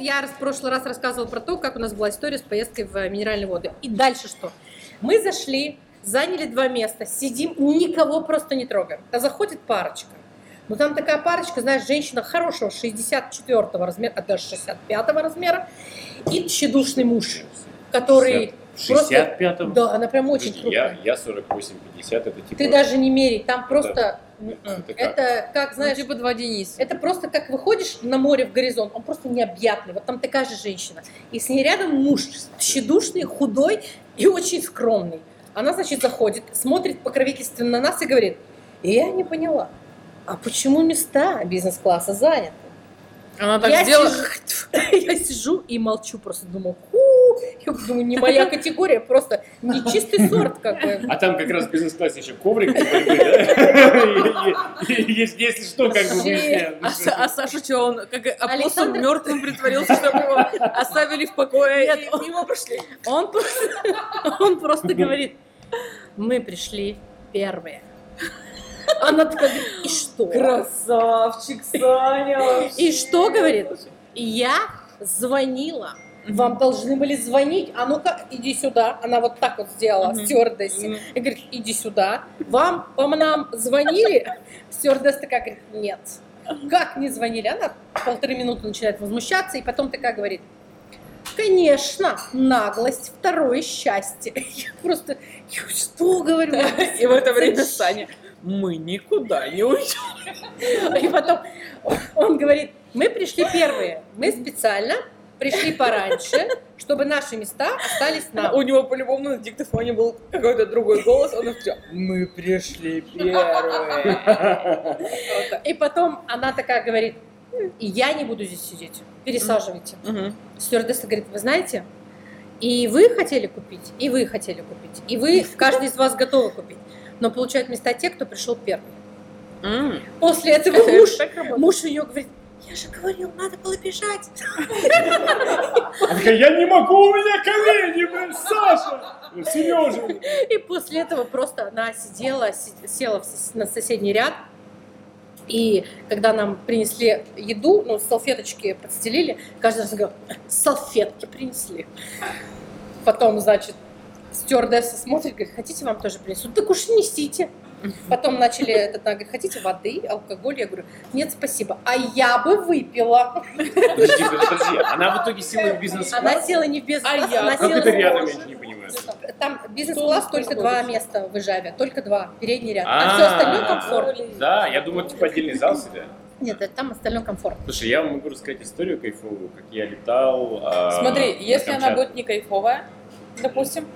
я в прошлый раз рассказывала про то, как у нас была история с поездкой в минеральные воды. И дальше что? Мы зашли, заняли два места, сидим, никого просто не трогаем. А заходит парочка. Ну там такая парочка, знаешь, женщина хорошего 64 размера, а даже 65 размера, и тщедушный муж, который просто... 65-го? Да, она прям очень Подожди, я, крупная. я 48-50, это типа... Ты даже не меряй, там просто... это как? Это как, Ну, знаешь, типа два Дениса. это просто как выходишь на море в горизонт, он просто необъятный. Вот там такая же женщина. И с ней рядом муж, тщедушный, худой и очень скромный. Она, значит, заходит, смотрит покровительственно на нас и говорит, я не поняла, а почему места бизнес-класса заняты? Она так я, сделала. сижу, я сижу и молчу, просто думаю, ху, я думаю, не моя категория, просто не чистый сорт, как бы. А там как раз в бизнес-классе еще коврик Если что, как бы А, а Саша что, он как апостол мертвым притворился, чтобы его оставили в покое Нет, мимо прошли? Он просто, он просто говорит, мы пришли первые. Она такая говорит, и что? Красавчик, Саня! И что, говорит? Я звонила. Вам должны были звонить. А ну-ка, иди сюда. Она вот так вот сделала, Мгм. стюардессе. Мгм. И говорит, иди сюда. Вам, по нам звонили? Стюардесса такая говорит, нет. Как не звонили? Она полторы минуты начинает возмущаться, и потом такая говорит, конечно, наглость, второе счастье. Я просто, я что говорю? И в это время? Саня, мы никуда не уйдем. И потом он говорит, мы пришли первые, мы специально пришли пораньше, чтобы наши места остались нам. У него по-любому на диктофоне был какой-то другой голос, он все, мы пришли первые. И потом она такая говорит, и я не буду здесь сидеть, пересаживайте. Стюардесса говорит, вы знаете, и вы хотели купить, и вы хотели купить, и вы, каждый из вас готовы купить, но получают места те, кто пришел первый. После этого Это муж, муж ее говорит, я же говорил, надо было бежать. Она такая, я не могу, у меня колени, блин, Саша! Сережа! И после этого просто она сидела, си- села на соседний ряд. И когда нам принесли еду, ну, салфеточки подстелили, каждый раз говорил, салфетки принесли. Потом, значит, стюардесса смотрит, говорит, хотите вам тоже принесут? Так уж несите. Потом начали, этот, она говорит, хотите воды, алкоголь? Я говорю, нет, спасибо. А я бы выпила. Подожди, подожди, она в итоге села в бизнес Она села не в бизнес-класс, А я? она Как села это рядом, я не понимаю. Там бизнес-класс только два места в Ижаве, только два, передний ряд. А все остальное комфортно. Да, я думал, типа отдельный зал себе. Нет, там остальное комфортно. Слушай, я вам могу рассказать историю кайфовую, как я летал. а, Смотри, если она будет не кайфовая, допустим,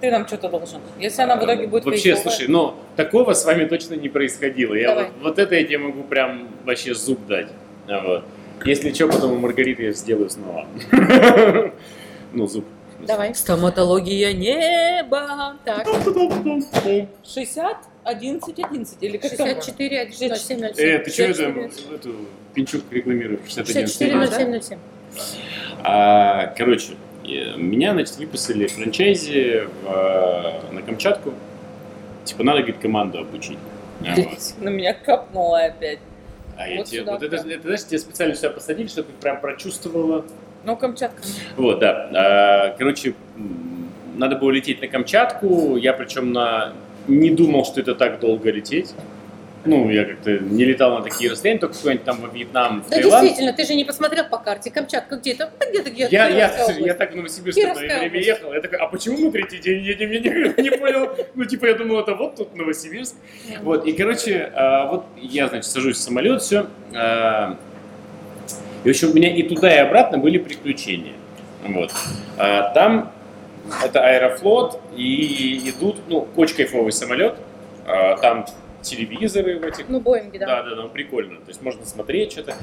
ты нам что-то должен. Если она в итоге будет Вообще, кайфовая... слушай, ну, такого с вами точно не происходило. Я Давай. вот, вот это я тебе могу прям вообще зуб дать. А Вот. Если что, потом у Маргариты я сделаю снова. Ну, зуб. Давай. Стоматология неба. Так, 60, 11, 11. Или как там? 64, 07, Э, 07. ты что это, 64. эту пинчук рекламируешь? 61. 64, А, 07, 07. А, короче, меня, значит, выписали в франчайзи в, э, на Камчатку. Типа, надо, говорит, команду обучить. Вот. На меня капнула опять. А я тебе, вот это, это, знаешь, тебя специально сюда посадили, чтобы ты прям прочувствовала. Ну, Камчатка. Вот, да. А, Короче, надо было лететь на Камчатку. Я причем на... не думал, что это так долго лететь. Ну, я как-то не летал на такие расстояния, только какой-нибудь там во Вьетнам, в Да Таиланд. действительно, ты же не посмотрел по карте. Камчатка где то Да где-то где-то. Я, я, слушай, я область. так в Новосибирск Кировская время область. ехал. Я такой, а почему мы третий день едем? Я не, не понял. Ну, типа, я думал, это вот тут Новосибирск. Вот, и, короче, а, вот я, значит, сажусь в самолет, все. И, в общем, у меня и туда, и обратно были приключения. Вот. А, Там это Аэрофлот, и идут, ну, очень кайфовый самолет. А, Там телевизоры в этих Ну, Боинги, да. да, да, да, прикольно. То есть можно смотреть что-то.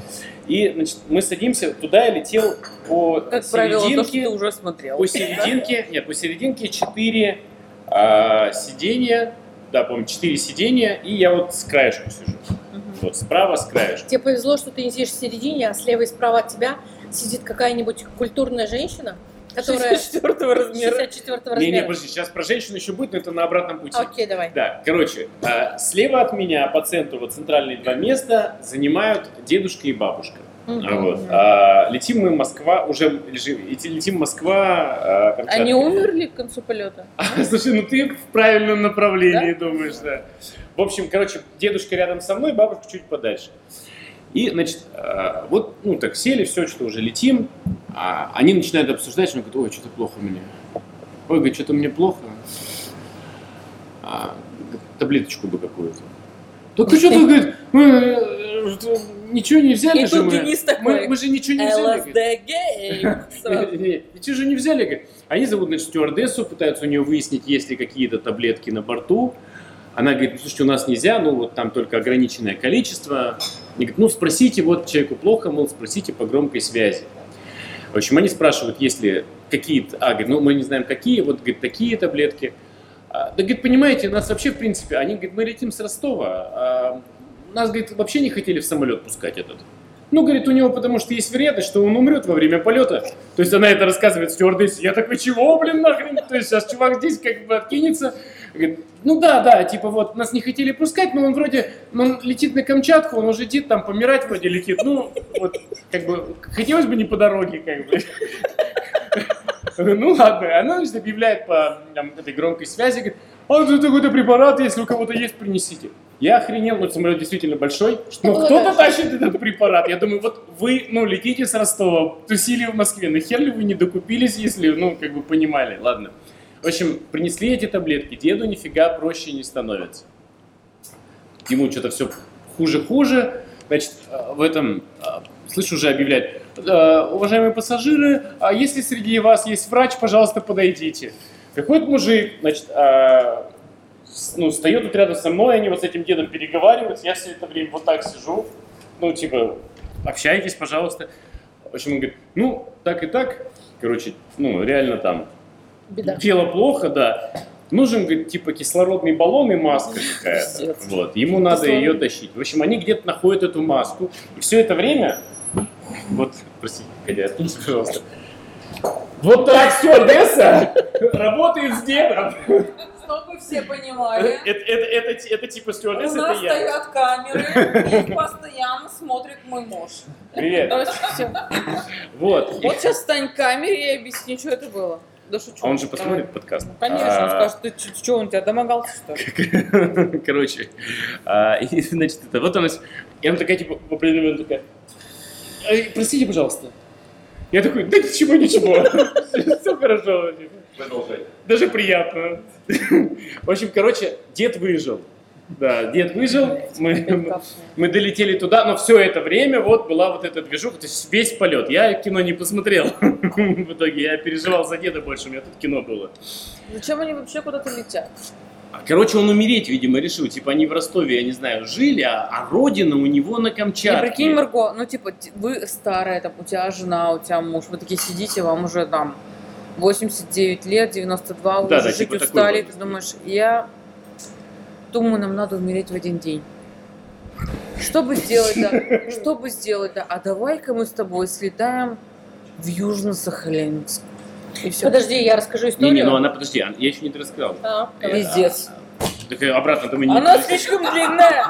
И, значит, мы садимся, туда я летел по Как правило, то, что серединке. ты уже смотрел. По серединке, нет, по серединке четыре а, сиденья, да, по-моему, четыре сиденья, и я вот с краешку сижу. Мгм. Вот, справа с краешку. Тебе повезло, что ты не сидишь в середине, а слева и справа от тебя сидит какая-нибудь культурная женщина, которая 64 размера. 64 Не, размера. не, подожди, сейчас про женщину еще будет, но это на обратном пути. Окей, давай. Да, короче, а, слева от меня по центру, вот центральные два места занимают дедушка и бабушка. А вот. А, летим мы Москва, уже летим Москва, а. Они умерли к концу полета? Слушай, ну ты в правильном направлении думаешь, да. В общем, короче, дедушка рядом со мной, бабушка чуть подальше. И, значит, а, вот, ну, так сели, все, что уже летим. А они начинают обсуждать, что говорят, ой, что-то плохо у меня. Ой, говорит, что-то мне плохо. А, говорит, таблеточку бы какую-то. Так ты что тут, говорит, мы э, ничего не взяли И же мы. Денис мы. такой, Мы же ничего не взяли. говорит. Эти же не взяли. говорит. Они зовут, значит, стюардессу, пытаются у нее выяснить, есть ли какие-то таблетки на борту. Она говорит, ну, слушайте, у нас нельзя, ну, вот там только ограниченное количество. И говорит, ну, спросите, вот человеку плохо, мол, спросите по громкой связи. В общем, они спрашивают, есть ли какие-то... А, говорит, ну, мы не знаем, какие, вот, говорит, такие таблетки. А, да, говорит, понимаете, нас вообще, в принципе, они, говорит, мы летим с Ростова, а нас, говорит, вообще не хотели в самолет пускать этот. Ну, говорит, у него потому что есть вероятность, что он умрет во время полета. То есть она это рассказывает стюардессе. Я такой, чего, блин, нахрен? То есть сейчас чувак здесь как бы откинется. Говорит, ну да, да, типа вот, нас не хотели пускать, но он вроде, он летит на Камчатку, он уже летит, там помирать вроде летит. Ну, вот, как бы, хотелось бы не по дороге, как бы. Ну ладно, она значит, объявляет по там, этой громкой связи, говорит, а тут какой-то препарат, если у кого-то есть, принесите. Я охренел, вот самолет действительно большой, что ну, кто-то тащит этот препарат. Я думаю, вот вы, ну, летите с Ростова, тусили в Москве, нахер ли вы не докупились, если, ну, как бы понимали, ладно. В общем, принесли эти таблетки, деду нифига проще не становится. Ему что-то все хуже-хуже, значит, э, в этом, э, слышу, уже объявляет, «Э, уважаемые пассажиры, а если среди вас есть врач, пожалуйста, подойдите. Приходит мужик, значит, с- ну, встает тут рядом со мной, они вот с этим дедом переговариваются, я все это время вот так сижу, ну, типа, общайтесь, пожалуйста. В общем, он говорит, ну, так и так, короче, ну, реально там, Беда. дело плохо, да. Нужен, говорит, типа кислородный баллон и маска какая-то. Вот. Ему надо ее тащить. В общем, они где-то находят эту маску. И все это время... Вот, прости, Катя, откинься, пожалуйста. Вот так стюардесса работает с дедом. Чтобы все понимали, Это, это, это, это типа у стюардесса, нас это я. стоят камеры, и постоянно смотрит мой муж. Привет. Вот. Вот сейчас стань к камере и объясни, что это было. Да шучу. А он же посмотрит подкаст. Ну, конечно, он А, скажет, ты что, он тебя домогался, что ли? Короче, а, значит, это, вот она, с- и она такая, типа, в определенный момент такая, «Эй, простите, пожалуйста. Я такой, да ничего, ничего, все хорошо. Даже приятно. В общем, короче, дед выжил. Да, дед выжил, мы, мы долетели туда, но все это время вот была вот эта движуха, то есть весь полет. Я кино не посмотрел в итоге, я переживал за деда больше, у меня тут кино было. Зачем они вообще куда-то летят? А, Короче, он умереть, видимо, решил. Типа они в Ростове, я не знаю, жили, а, а родина у него на Камчатке. прикинь, Марго, ну типа вы старая, там, у тебя жена, у тебя муж, вы такие сидите, вам уже там 89 лет, 92, вы Да, уже да, жить типа такой устали, вот. ты думаешь, я думаю, нам надо умереть в один день. Что бы сделать, да? Что бы сделать, да? А давай-ка мы с тобой слетаем в Южно-Сахалинск. И все. Подожди, я расскажу Не, историю. не, ну она, подожди, я еще не рассказал. А, Э. Пиздец. Так э, обратно-то мы не... Она слишком длинная.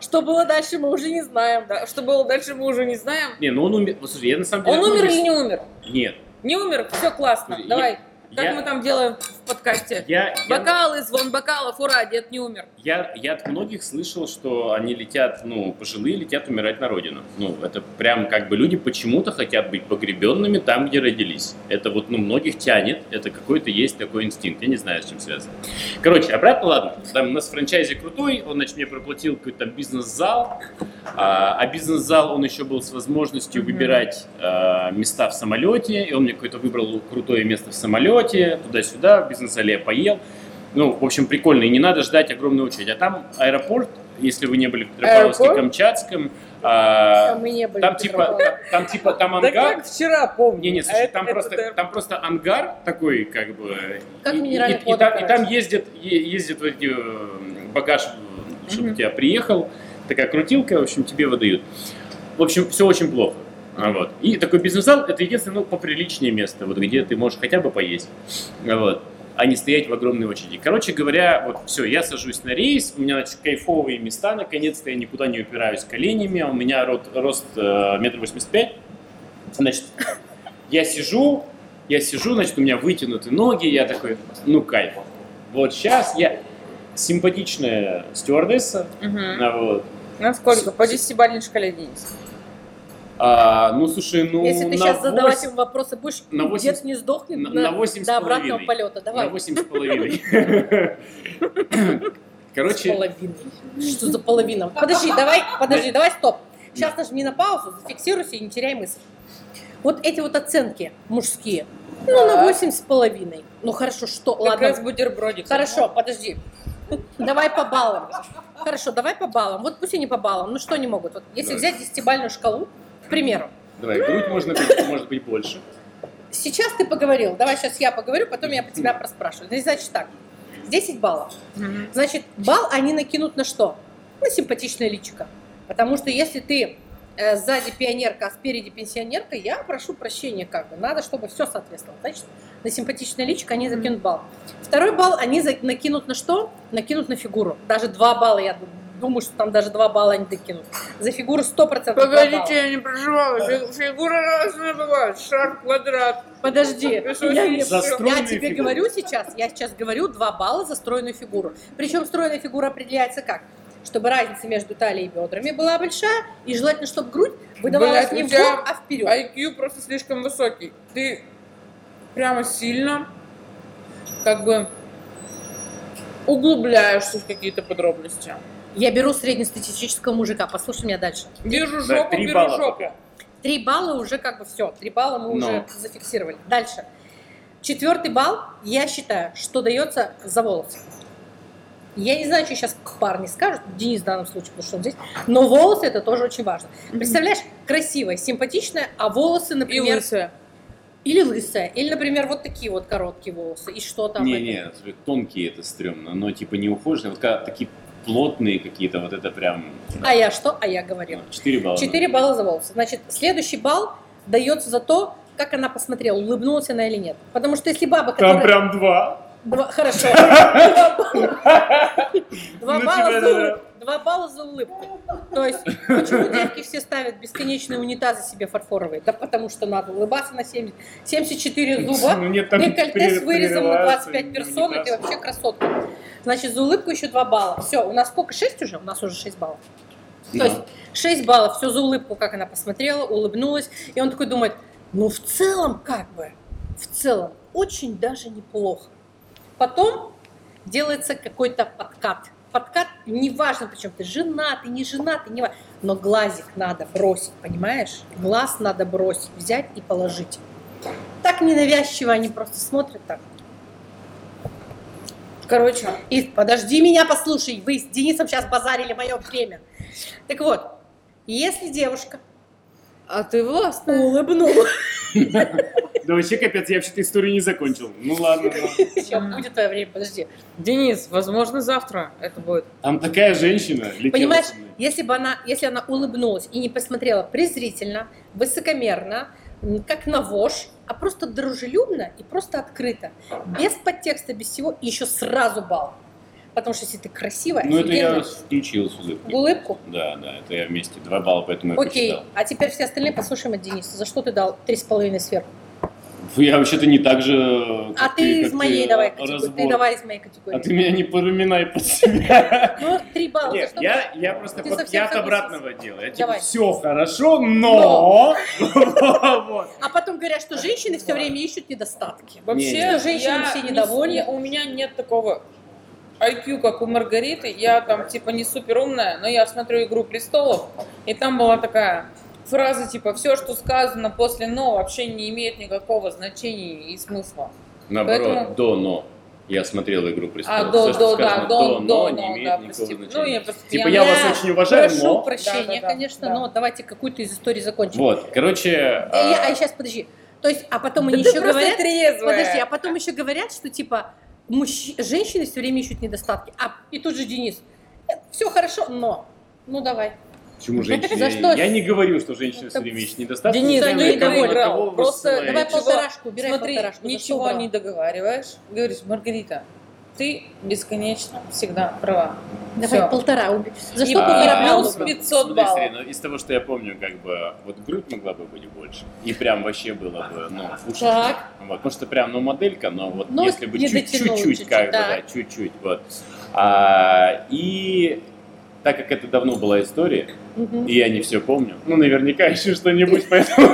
Что было дальше, мы уже не знаем. Да, Что было дальше, мы уже не знаем. Не, ну он умер. Слушай, я на самом деле... Он умер или не умер? Нет. Не умер? Все классно. Давай. Как я- мы там делаем в подкасте? Я, я, Бокалы, звон бокалов, ура, дед не умер. я, я от многих слышал, что они летят, ну, пожилые летят умирать на родину. Ну, это прям как бы люди почему-то хотят быть погребенными там, где родились. Это вот, ну, многих тянет, это какой-то есть такой инстинкт. Я не знаю, с чем связано. Короче, обратно, ладно. Там у нас франчайзи крутой, он, значит, мне проплатил какой-то бизнес-зал, а, а бизнес-зал, он еще был с возможностью Мгм. выбирать а, места в самолете, и он мне какое-то выбрал крутое место в самолете, туда-сюда, в бизнес-зале я поел. Ну, в общем, прикольно, и не надо ждать огромную очередь. А там аэропорт, если вы не были в Петропавловске-Камчатском, А а, мы не были. там в типа, там, там типа, там Да ангар. как вчера помню. Не, не, слушай, А там, это- просто, это- там просто ангар такой, как бы. Как и, и- минеральных и, водах, там, и там короче. ездят, е- ездят вот эти э, багаж, чтобы Мгм. у тебя приехал, такая крутилка, в общем, тебе выдают. В общем, все очень плохо. А, Вот. И такой бизнес-зал это единственное, ну, поприличнее место, вот где ты можешь хотя бы поесть. А, Вот. а не стоять в огромной очереди. Короче говоря, вот все, я сажусь на рейс, у меня значит, кайфовые места, наконец-то я никуда не упираюсь коленями, у меня рост, рост э, метр восемьдесят пять. Значит, я сижу, я сижу, значит, у меня вытянуты ноги, я такой, ну кайф. Вот сейчас я симпатичная стюардесса, а вот. Насколько? По десятибалльной шкале, Денис. А, ну слушай, ну Если ты сейчас задавать восемь- им вопросы будешь, на восемь дед не сдохнет на- на, на восемь с до обратного полета. Давай. на восемь с половиной. С Короче, половиной. Что за половина? Подожди, давай, подожди, давай, стоп. Сейчас нажми на паузу, зафиксируйся и не теряй мысль. Вот эти вот оценки мужские, ну, на восемь с половиной. Ну, хорошо, что? Как раз Ладно, бутербродик. хорошо, подожди. Давай по баллам. Хорошо, давай по баллам. Вот пусть они по баллам. Ну, что они могут? Вот, если взять десятибальную шкалу, к примеру, давай, грудь можно быть, может быть больше. сейчас ты поговорил, давай сейчас я поговорю, потом я тебя проспрашиваю. Значит так, 10 баллов. Значит, бал они накинут на что? На симпатичное личико. Потому что если ты э, сзади пионерка, а спереди пенсионерка, я прошу прощения как бы. Надо, чтобы все соответствовало. Значит, на симпатичное личико они закинут бал. Второй балл они за- накинут на что? Накинут на фигуру. Даже 2 балла, я ду- думаю, что там даже 2 балла они докинут. За фигуру 100% два балла. Погодите, я не проживала. Фи- Фигура разная бывает. Шар, квадрат. Подожди, я, я тебе фигуру. говорю сейчас, я сейчас говорю 2 балла за стройную фигуру. Причем стройная фигура определяется как? Чтобы разница между талией и бедрами была большая, и желательно, чтобы грудь выдавалась не в тебя бок, а вперед. IQ просто слишком высокий. Ты прямо сильно как бы углубляешься в какие-то подробности. Я беру среднестатистического мужика, послушай меня дальше. Вижу Да, жопу, три беру балла жопу. пока. Три балла уже как бы все, три балла мы Но. уже зафиксировали. Дальше. Четвертый балл, я считаю, что дается за волосы. Я не знаю, что сейчас парни скажут, Денис в данном случае, потому что он здесь, но волосы это тоже очень важно. Представляешь, красивая, симпатичная, а волосы, И например, лысая. или лысая, или, например, вот такие вот короткие волосы, и что там? Не, это? не, смотри, тонкие это стрёмно, но типа не ухоженные, вот когда такие плотные какие-то, вот это прям А я что? А я говорила. 4 балла. 4 балла за волосы. Значит, следующий балл дается за то, как она посмотрела, улыбнулась она или нет. Потому что если баба, которая... Там прям два. Два- Хорошо. Два Ну, балла за да. улыбку. Два балла за улыбку. То есть, почему девки все ставят бесконечные унитазы себе фарфоровые? Да потому что надо улыбаться на 70. 74 зуба, Ну, нет, декольте с вырезом на перерываются 25 персон, и ты вообще красотка. Значит, за улыбку еще 2 балла. Все, у нас сколько? 6 уже? У нас уже 6 баллов. То Да. есть 6 баллов, все за улыбку, как она посмотрела, улыбнулась. И он такой думает, ну в целом как бы, в целом очень даже неплохо. Потом делается какой-то подкат. Подкат, неважно, причем ты женатый, не женатый, не но глазик надо бросить, понимаешь? Глаз надо бросить, взять и положить. Так ненавязчиво они просто смотрят так. Короче, И подожди меня, послушай, вы с Денисом сейчас базарили мое время. Так вот, если девушка а ты властная. улыбнулась, Да вообще капец, я вообще-то историю не закончил. Ну ладно, ладно. Всё, будет твое время, подожди. Денис, возможно, завтра это будет. Там такая женщина летела Понимаешь, если бы она, если она улыбнулась и не посмотрела презрительно, высокомерно, как на вошь, а просто дружелюбно и просто открыто, без подтекста, без всего, и еще сразу бал. Потому что если ты красивая, Ну это я включил с улыбкой. в улыбку, Да, да, это я вместе. Два балла, поэтому я окей. посчитал. А теперь все остальные послушаем от Дениса. За что ты дал три с половиной сверху? Я вообще-то не так же... А ты из моей ты, давай а, категории. разбор. Ты давай из моей категории. А ты меня не пораминай под себя. Ну, три балла. за Нет, я, я просто Ты под, я от обратного дела. Я типа, все хорошо, но... Вот. А потом говорят, что женщины все время ищут недостатки. Вообще, Не, не. Женщины я все не- недовольны. не- у меня нет такого IQ, как у Маргариты. Я там типа не супер умная, но я смотрю «Игру престолов», и там была такая фраза типа «Все, что сказано после «но» вообще не имеет никакого значения и смысла». Наоборот, Поэтому- до «но». Я смотрел «Игру престолов». А, до, что до, да, сказано до, «но» до, не имеет да, никакого прости. значения. Ну, я просто... Типа, я- я вас очень уважаю, прошу но... прощения, Да, да, да, конечно, да. но давайте какую-то из историй закончим. Вот, короче... Э, я- а, а сейчас подожди. То есть, а потом они Да ты еще просто говорят. трезвая. Подожди, а потом еще говорят, что типа мужч- женщины все время ищут недостатки. А и тут же Денис. Все хорошо, но. Ну давай. Почему женщины? За что? Я не говорю, что женщины все время ищут недостатки. Денис, ты на не доиграл. Просто. Давай полторашку, убирай Смотри, полторашку. Ничего не договариваешь. Говоришь, Маргарита, ты бесконечно всегда права. Давай Всё. полтора. уби- За И что А, полтора плюс балла? пи- 500 Смотри, баллов. Сирена, из того, что я помню, как бы, вот грудь могла бы быть больше. И прям вообще было бы, ну, уши. Так. Вот, потому что прям, ну, моделька, но вот Ну, если бы чуть-чуть, как бы, да. чуть-чуть, вот. А, и так как это давно была история, Мгм. и я не все помню, ну, наверняка еще что-нибудь, поэтому,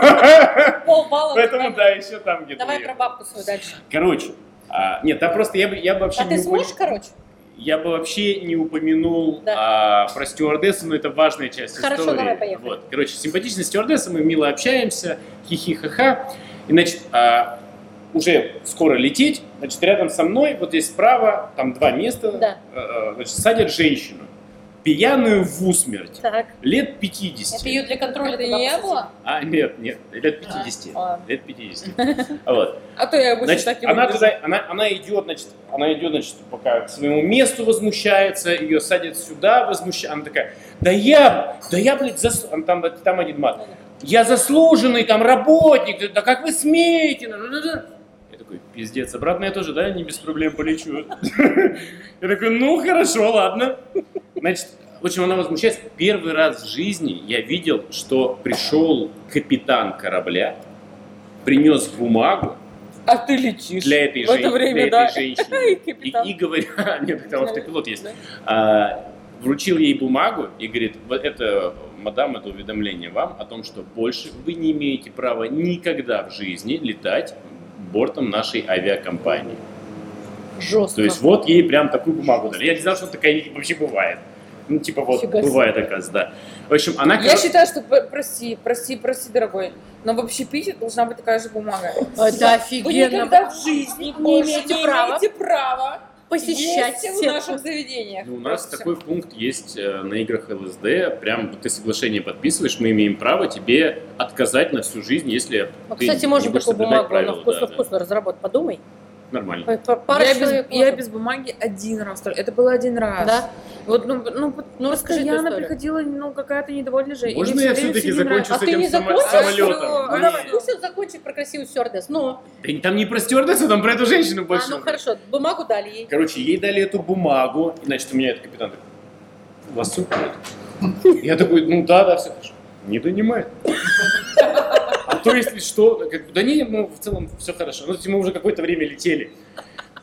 Полбалла. поэтому, да, еще там где-то. Давай про бабку свою дальше. Короче, а, нет, там просто я бы, я бы вообще А не ты упомянул- сможешь, короче? я бы вообще не упомянул Да. а, про стюардессу, но это важная часть Хорошо, истории. давай, поехали. Вот. Короче, симпатичная стюардесса, мы мило общаемся, хихи-ха-ха. И, значит, а, уже скоро лететь, значит, рядом со мной, вот здесь справа, там два места, Да. а, значит, садят женщину, пьяную в усмерть, Так. лет 50. Это ее для контроля Это не было? А, нет, нет, лет 50. А. Лет 50. Вот. А то я обычно Значит, так и она, туда, она, она идет, значит, она идет, значит, пока к своему месту возмущается, ее садят сюда, возмущается. Она такая, да я, да я, блядь, зас... там, там один мат. Я заслуженный там работник, да как вы смеете? Я такой, пиздец, обратно я тоже, да, не без проблем полечу. Я такой, ну хорошо, ладно. Значит, в общем, она возмущается. Первый раз в жизни я видел, что пришел капитан корабля, принес бумагу, А ты летишь. для этой, В это жен- время, для да. этой женщины. И. И, и говорит, нет, там автопилот есть. Да. А, вручил ей бумагу и говорит, вот это, мадам, это уведомление вам о том, что больше вы не имеете права никогда в жизни летать бортом нашей авиакомпании. Жестко. То есть вот ей прям такую бумагу дали. Я не знал, что такая вообще бывает. Ну, типа вот, Фига себе. бывает, оказывается, да. В общем, она... Я считаю, что, прости, прости, прости, дорогой, но в общепите должна быть такая же бумага. Это Вы офигенно. никогда в жизни Не имеете не права имеете права Посещать есть в наших заведениях. Ну, у нас Просто такой пункт есть э, на играх ЛСД. Прям вот ты соглашение подписываешь, мы имеем право тебе отказать на всю жизнь, если Ну, ты кстати, не можно будешь такую бумагу на вкусно-вкусно разработать. Подумай. Нормально. Пара я, без, я без бумаги один раз. только. Это было один раз. Да? Вот, ну, ну, Ну, расскажи постоянно приходила ну, какая-то недовольная женщина. Можно я все-таки закончу с А ты этим не само- закончишь? самолетом? Всё, Ну, давай, пусть он закончит про красивую стюардессу. Ну, Да там не про стюардессу, там про эту женщину больше. а, ну хорошо, бумагу дали ей. Короче, ей дали эту бумагу, и, значит, у меня этот капитан такой, у вас все в порядке?» Я такой, ну да, да, все хорошо. Не донимает. А то, если что, да не, ну, в целом все хорошо. Ну, есть мы уже какое-то время летели.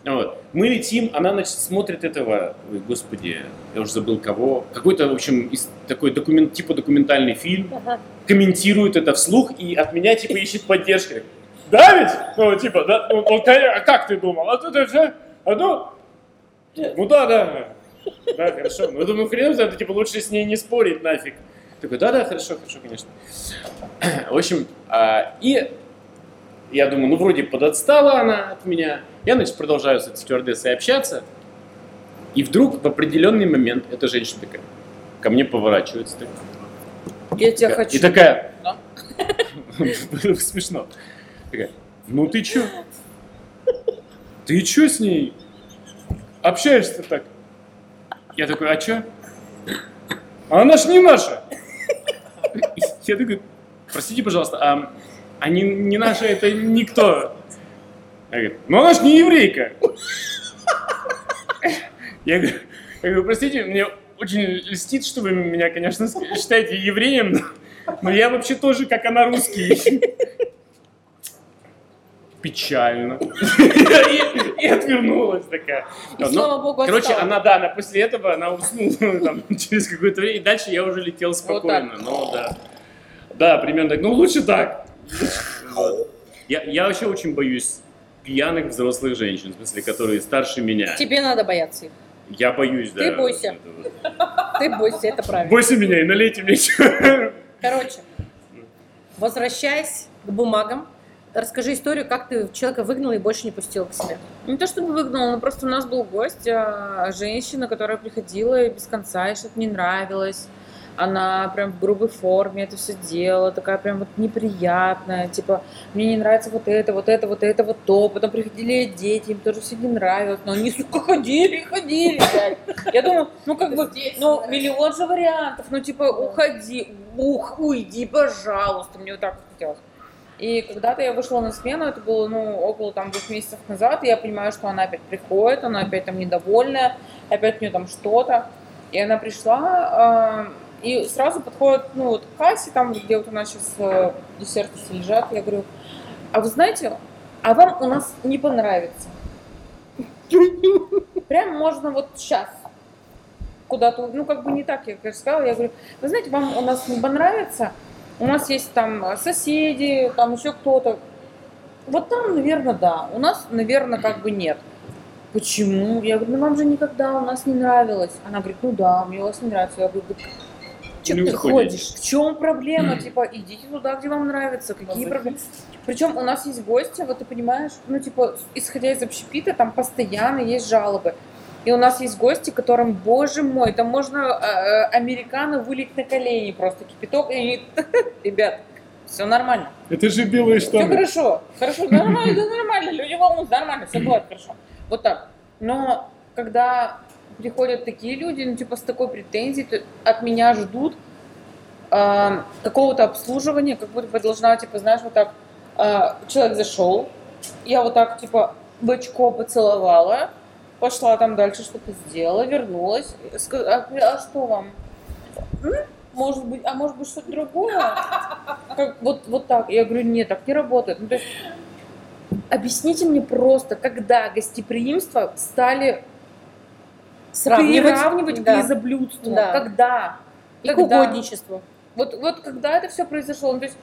Вот. Мы летим, она, значит, смотрит этого, ой, господи, я уже забыл кого, какой-то, в общем, из- такой документ, типа документальный фильм, Ага. комментирует это вслух и от меня, типа, ищет поддержки. Да ведь? Ну, типа, да, ну, ну, конечно, а как ты думал? А тут это, а ну, ну да, да, да, хорошо. Ну, думаю, хрен знает, типа, лучше с ней не спорить нафиг. Такой, да, да, хорошо, хорошо, конечно. В общем, а, и я думаю, ну, вроде подотстала она от меня. Я, значит, продолжаю с этой стюардессой общаться. И вдруг в определенный момент эта женщина такая ко мне поворачивается. Так, Я тебя такая- хочу. И такая, Да. смешно. Такая, ну ты чё? Ты чё с ней? Общаешься так? Я такой, а чё? Она ж не наша. Я такой, простите, пожалуйста, а, а не, не наша это никто? Я говорю, ну она ж не еврейка. Я говорю, я говорю, простите, мне очень льстит, что вы меня, конечно, считаете евреем, но я вообще тоже, как она, русский. Печально. И, и отвернулась такая. И Но- слава богу, Короче, она, да, она после этого, она уснула там, через какое-то время, и дальше я уже летел спокойно. Ну, да. Да, примерно так. Ну, лучше так. Я, я вообще очень боюсь пьяных взрослых женщин, в смысле, которые старше меня. Тебе надо бояться их. Я боюсь, да. Ты бойся. этого. Ты бойся, это правильно. Бойся меня и налейте мне. Короче, возвращаясь к бумагам, расскажи историю, как ты человека выгнала и больше не пустила к себе. Не то чтобы выгнал, но просто у нас был гость, а, женщина, которая приходила и без конца, и что-то не нравилось. она прям в грубой форме это все делала, такая прям вот неприятная, типа, мне не нравится вот это, вот это, вот это, вот то, потом приходили дети, им тоже все не нравилось, но они, сука, ходили, ходили, блядь. Я думаю, ну как бы, ну миллион же вариантов, ну типа, уходи, ух, уйди, пожалуйста, мне вот так вот хотелось. И когда-то я вышла на смену, это было, ну, около там двух месяцев назад, и я понимаю, что она опять приходит, она опять там недовольная, опять у нее там что-то. И она пришла, э, и сразу подходит, ну, вот к кассе, там, где вот у нас сейчас э, десерты лежат, я говорю, а вы знаете, а вам у нас не понравится. Прям можно вот сейчас куда-то, ну, как бы не так, я, конечно, сказала, я говорю, вы знаете, вам у нас не понравится, у нас есть там соседи, там еще кто-то. Вот там, наверное, да. У нас, наверное, как бы нет. Почему? Я говорю, ну вам же никогда у нас не нравилось. Она говорит, ну да, мне у вас не нравится. Я говорю, да что ты ходишь? В чем проблема? Типа, идите туда, где вам нравится. Какие проблемы? Причем у нас есть гости, вот ты понимаешь, ну, типа, исходя из общепита, там постоянно есть жалобы. И у нас есть гости, которым, боже мой, там можно э, э, американо вылить на колени просто кипяток, и ребят, все нормально. Это же белые Все хорошо, хорошо, нормально, да нормально, люди волнуются, нормально, все будет хорошо. Вот так. Но когда приходят такие люди, ну, типа, с такой претензией, то от меня ждут э, какого-то обслуживания, как будто бы должна, типа, знаешь, вот так, э, человек зашел, я вот так, типа, в очко поцеловала, пошла там дальше что-то сделала, вернулась, ска- а, что вам? Может быть, а может быть что-то другое? Как, вот, вот так. Я говорю, нет, так не работает. Ну, то есть, объясните мне просто, когда гостеприимство стали Сравнивать. приравнивать да. к лизоблюдству? Да. Когда? И к Когда? угодничеству. Вот, вот когда это все произошло, ну, то есть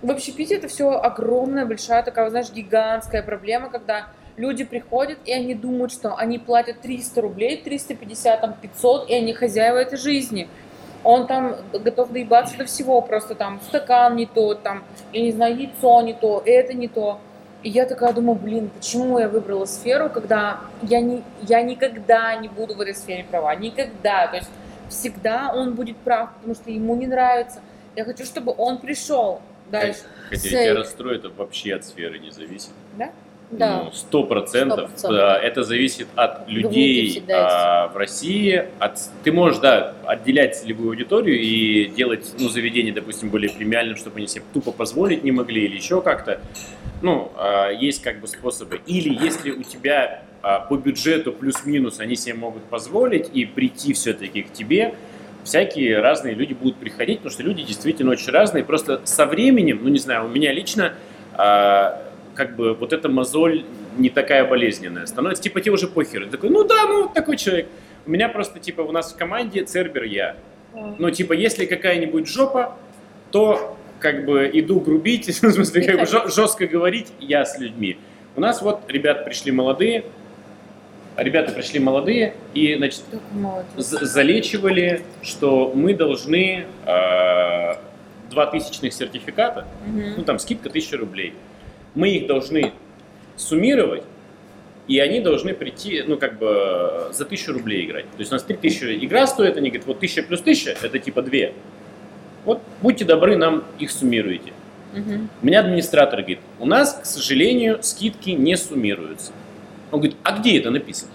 в общепите это все огромная, большая такая, знаешь, гигантская проблема, когда люди приходят, и они думают, что они платят 300 рублей, 350, там, 500, и они хозяева этой жизни. Он там готов доебаться до всего, просто там стакан не тот, там, я не знаю, яйцо не то, это не то. И я такая думаю, блин, почему я выбрала сферу, когда я, не, я никогда не буду в этой сфере права, никогда. То есть всегда он будет прав, потому что ему не нравится. Я хочу, чтобы он пришел дальше. Хотя тебя расстроит, это вообще от сферы не зависит. Да? Да. Ну, Сто процентов. 100%. Да, Это зависит от людей а, в России. От, ты можешь, да, отделять целевую аудиторию и делать, ну, заведение, допустим, более премиальным, чтобы они себе тупо позволить не могли или еще как-то. Ну, а, есть как бы способы. Или если у тебя а, по бюджету плюс-минус они себе могут позволить и прийти все-таки к тебе, всякие разные люди будут приходить, потому что люди действительно очень разные. Просто со временем, ну не знаю, у меня лично а, как бы вот эта мозоль не такая болезненная становится. Типа тебе уже похер. Ты такой, ну да, ну такой человек. У меня просто типа у нас в команде Цербер я. Ну типа если какая-нибудь жопа, то как бы иду грубить, в смысле как бы жестко говорить я с людьми. У нас вот ребята пришли молодые, ребята пришли молодые и значит залечивали, что мы должны э, два тысячных сертификата, ну там скидка 1000 рублей. Мы их должны суммировать, и они должны прийти, ну как бы за 1000 рублей играть. То есть у нас 3000 игра стоит, они говорят, вот 1000 плюс 1000, это типа 2. Вот будьте добры, нам их суммируйте. Мгм. У меня администратор говорит, у нас, к сожалению, скидки не суммируются. Он говорит, а где это написано?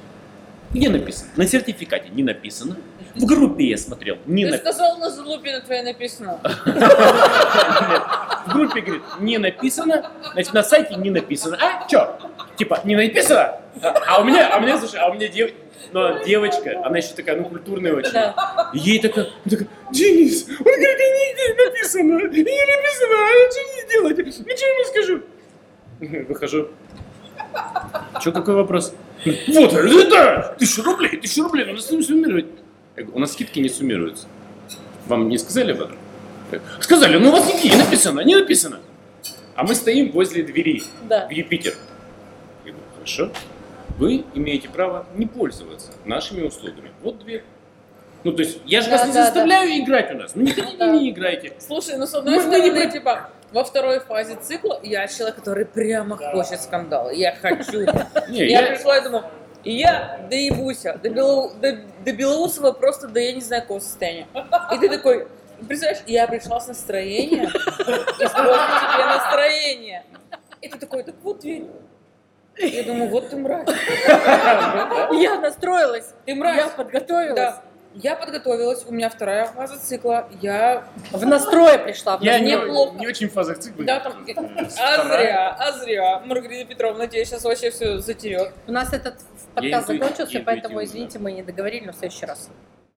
Где написано? На сертификате не написано. В группе я смотрел, не Ты сказал, на залупе на твоей написано. В группе, говорит, не написано, значит, на сайте не написано. А, чё? Типа, не написано? А, у меня, а у меня, слушай, а у меня дев... ну, девочка, она еще такая, ну, культурная очень. Да. Ей такая, такая, Денис, он говорит, не написано, не написано, а что не сделать? Ну, что ему скажу? Выхожу. Че, какой вопрос? Вот, это, тысяча рублей, тысяча рублей, надо с ним суммировать. Я говорю, у нас скидки не суммируются. Вам не сказали об этом? Сказали, ну у вас нигде не написано, не написано. А мы стоим возле двери Да. в Юпитер. Я говорю, хорошо. Вы имеете право не пользоваться нашими услугами. Вот дверь. Ну, то есть, я же Да, вас не да, заставляю играть у нас. Ну, не хотите, Да. не играйте. Слушай, ну с одной Мы- мы не стороны, про- типа, во второй фазе цикла я человек, который прямо хочет скандала. Я хочу. Не, Я я, пришла и думаю, и я доебуся до, до Белоусова просто до я не знаю какого состояния. И ты такой, Представляешь, я пришла с настроения, испортить тебе настроение. И ты такой, так вот дверь. Я думаю, вот ты мразь. Я настроилась, Ты я мразь. подготовилась. Да. Я подготовилась, у меня вторая фаза цикла. Я... В настрое пришла. в Я не, неплохо. не очень в фазах цикла. Да, там... А зря, а зря. Маргарита Петровна тебе сейчас вообще все затерет. У нас этот подкаст закончился, поэтому, извините, мы не договорили, но в следующий раз.